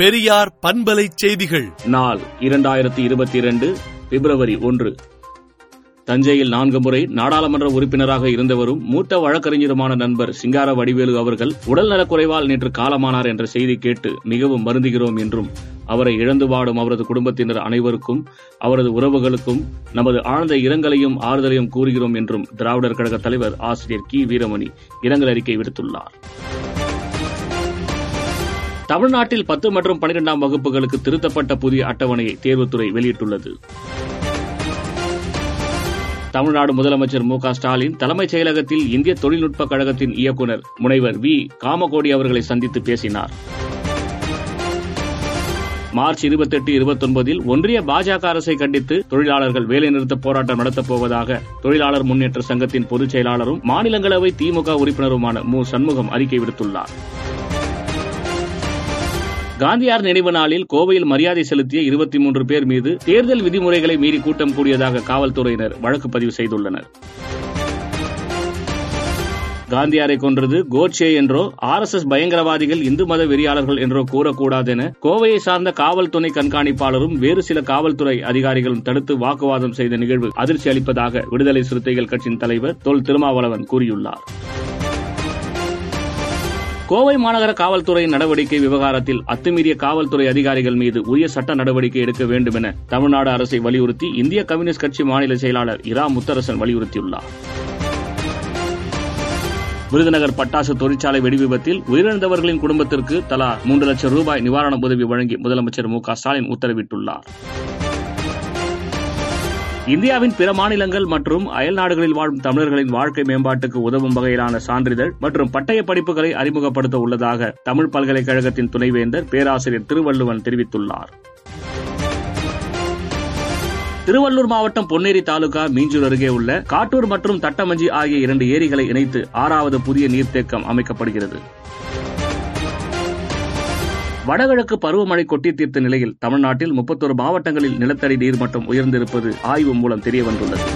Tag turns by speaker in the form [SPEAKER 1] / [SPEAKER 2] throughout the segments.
[SPEAKER 1] பெரியார் பண்பலை செய்திகள்.
[SPEAKER 2] நாள் இரண்டாயிரத்தி இருபத்தி இரண்டு பிப்ரவரி ஒன்று. தஞ்சையில் நான்கு முறை நாடாளுமன்ற உறுப்பினராக இருந்தவரும் மூத்த வழக்கறிஞருமான நண்பர் சிங்கார வடிவேலு அவர்கள் உடல் நலக்குறைவால் நேற்று காலமானார் என்ற செய்தி கேட்டு மிகவும் வருந்துகிறோம் என்றும் அவரை இழந்து வாடும் அவரது குடும்பத்தினர் அனைவருக்கும் அவரது உறவுகளுக்கும் நமது ஆழ்ந்த இரங்கலையும் ஆறுதலையும் கூறுகிறோம் என்றும் திராவிடர் கழக தலைவர் ஆசிரியர் கி வீரமணி இரங்கல் அறிக்கை விடுத்துள்ளார். தமிழ்நாட்டில் பத்து மற்றும் பனிரெண்டாம் வகுப்புகளுக்கு திருத்தப்பட்ட புதிய அட்டவணையை தேர்வுத்துறை வெளியிட்டுள்ளது. தமிழ்நாடு முதலமைச்சர் மு க ஸ்டாலின் தலைமைச் செயலகத்தில் இந்திய தொழில்நுட்ப கழகத்தின் இயக்குநர் முனைவர் வி. காமகோடி அவர்களை சந்தித்து பேசினார். மார்ச் இருபத்தெட்டு இருபத்தொன்பதில் ஒன்றிய பாஜக அரசை கண்டித்து தொழிலாளர்கள் வேலைநிறுத்த போராட்டம் நடத்தப் போவதாக தொழிலாளர் முன்னேற்ற சங்கத்தின் பொதுச் செயலாளரும் மாநிலங்களவை திமுக உறுப்பினருமான மு. சண்முகம் அறிக்கை விடுத்துள்ளார். காந்தியார் நினைவு நாளில் கோவையில் மரியாதை செலுத்திய இருபத்தி மூன்று பேர் மீது தேர்தல் விதிமுறைகளை மீறி கூட்டம் கூடியதாக காவல்துறையினர் வழக்கு பதிவு செய்துள்ளனர். காந்தியாரை கொன்றது கோட்சே என்றோ ஆர் எஸ் எஸ் பயங்கரவாதிகள் இந்து மத வெறியாளர்கள் என்றோ கூறக்கூடாது என கோவையை சார்ந்த காவல் துணை கண்காணிப்பாளரும் வேறு சில காவல்துறை அதிகாரிகளும் தடுத்து வாக்குவாதம் செய்த நிகழ்வு அதிர்ச்சி அளிப்பதாக விடுதலை சிறுத்தைகள் கட்சியின் தலைவர் தொல் திருமாவளவன் கூறியுள்ளார். கோவை மாநகர காவல்துறையின் நடவடிக்கை விவகாரத்தில் அத்துமீறிய காவல்துறை அதிகாரிகள் மீது உரிய சட்ட நடவடிக்கை எடுக்க வேண்டும் என தமிழ்நாடு அரசை வலியுறுத்தி இந்திய கம்யூனிஸ்ட் கட்சி மாநில செயலாளர் இரா முத்தரசன் வலியுறுத்தியுள்ளார். விருதுநகர் பட்டாசு தொழிற்சாலை வெடிவிபத்தில் உயிரிழந்தவர்களின் குடும்பத்திற்கு தலா மூன்று லட்சம் ரூபாய் நிவாரண உதவி வழங்கி முதலமைச்சர் மு க ஸ்டாலின் உத்தரவிட்டுள்ளார். இந்தியாவின் பிற மாநிலங்கள் மற்றும் அயல் நாடுகளில் வாழும் தமிழர்களின் வாழ்க்கை மேம்பாட்டுக்கு உதவும் வகையிலான சான்றிதழ் மற்றும் பட்டய படிப்புகளை அறிமுகப்படுத்த உள்ளதாக தமிழ் பல்கலைக்கழகத்தின் துணைவேந்தர் பேராசிரியர் திருவள்ளுவன் தெரிவித்துள்ளார். திருவள்ளூர் மாவட்டம் பொன்னேரி தாலுகா மீஞ்சூர் அருகே உள்ள காட்டூர் மற்றும் தட்டமஞ்சி ஆகிய இரண்டு ஏரிகளை இணைத்து ஆறாவது புதிய நீர்த்தேக்கம் அமைக்கப்படுகிறது. வடகிழக்கு பருவமழை கொட்டி தீர்த்த நிலையில் தமிழ்நாட்டில் முப்பத்தொரு மாவட்டங்களில் நிலத்தடி நீர்மட்டம் உயர்ந்திருப்பது ஆய்வு மூலம் தெரியவந்துள்ளது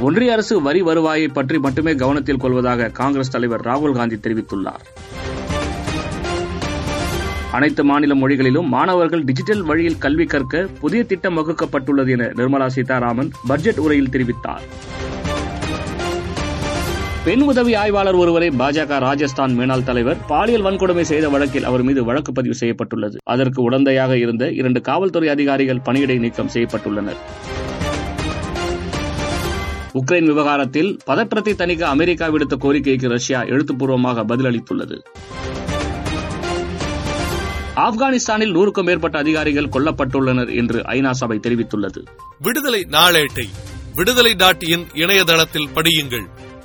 [SPEAKER 2] ஒன்றிய அரசு வரி வருவாயை பற்றி மட்டுமே கவனத்தில் கொள்வதாக காங்கிரஸ் தலைவர் ராகுல் காந்தி தெரிவித்துள்ளார். அனைத்து மாநில மொழிகளிலும் மாணவர்கள் டிஜிட்டல் வழியில் கல்வி கற்க புதிய திட்டம் வகுக்கப்பட்டுள்ளது என நிர்மலா சீதாராமன் பட்ஜெட் உரையில் தெரிவித்தார். பெண் உதவி ஆய்வாளர் ஒருவரை பாஜக ராஜஸ்தான் மேனாள் தலைவர் பாலியல் வன்கொடுமை செய்த வழக்கில் அவர் மீது வழக்கு பதிவு செய்யப்பட்டுள்ளது. அதற்கு உடந்தையாக இருந்த இரண்டு காவல்துறை அதிகாரிகள் பணியிடை நீக்கம் செய்யப்பட்டுள்ளனர். உக்ரைன் விவகாரத்தில் பதற்றத்தை தணிக்க அமெரிக்கா விடுத்த கோரிக்கைக்கு ரஷ்யா எழுத்துப்பூர்வமாக பதிலளித்துள்ளது. ஆப்கானிஸ்தானில் நூறுக்கும் மேற்பட்ட அதிகாரிகள் கொல்லப்பட்டுள்ளனர் என்று ஐநா சபை தெரிவித்துள்ளது.
[SPEAKER 1] விடுதலை நாளேட்டை விடுதலை டாட் இன் இணையதளத்தில் படியுங்கள்.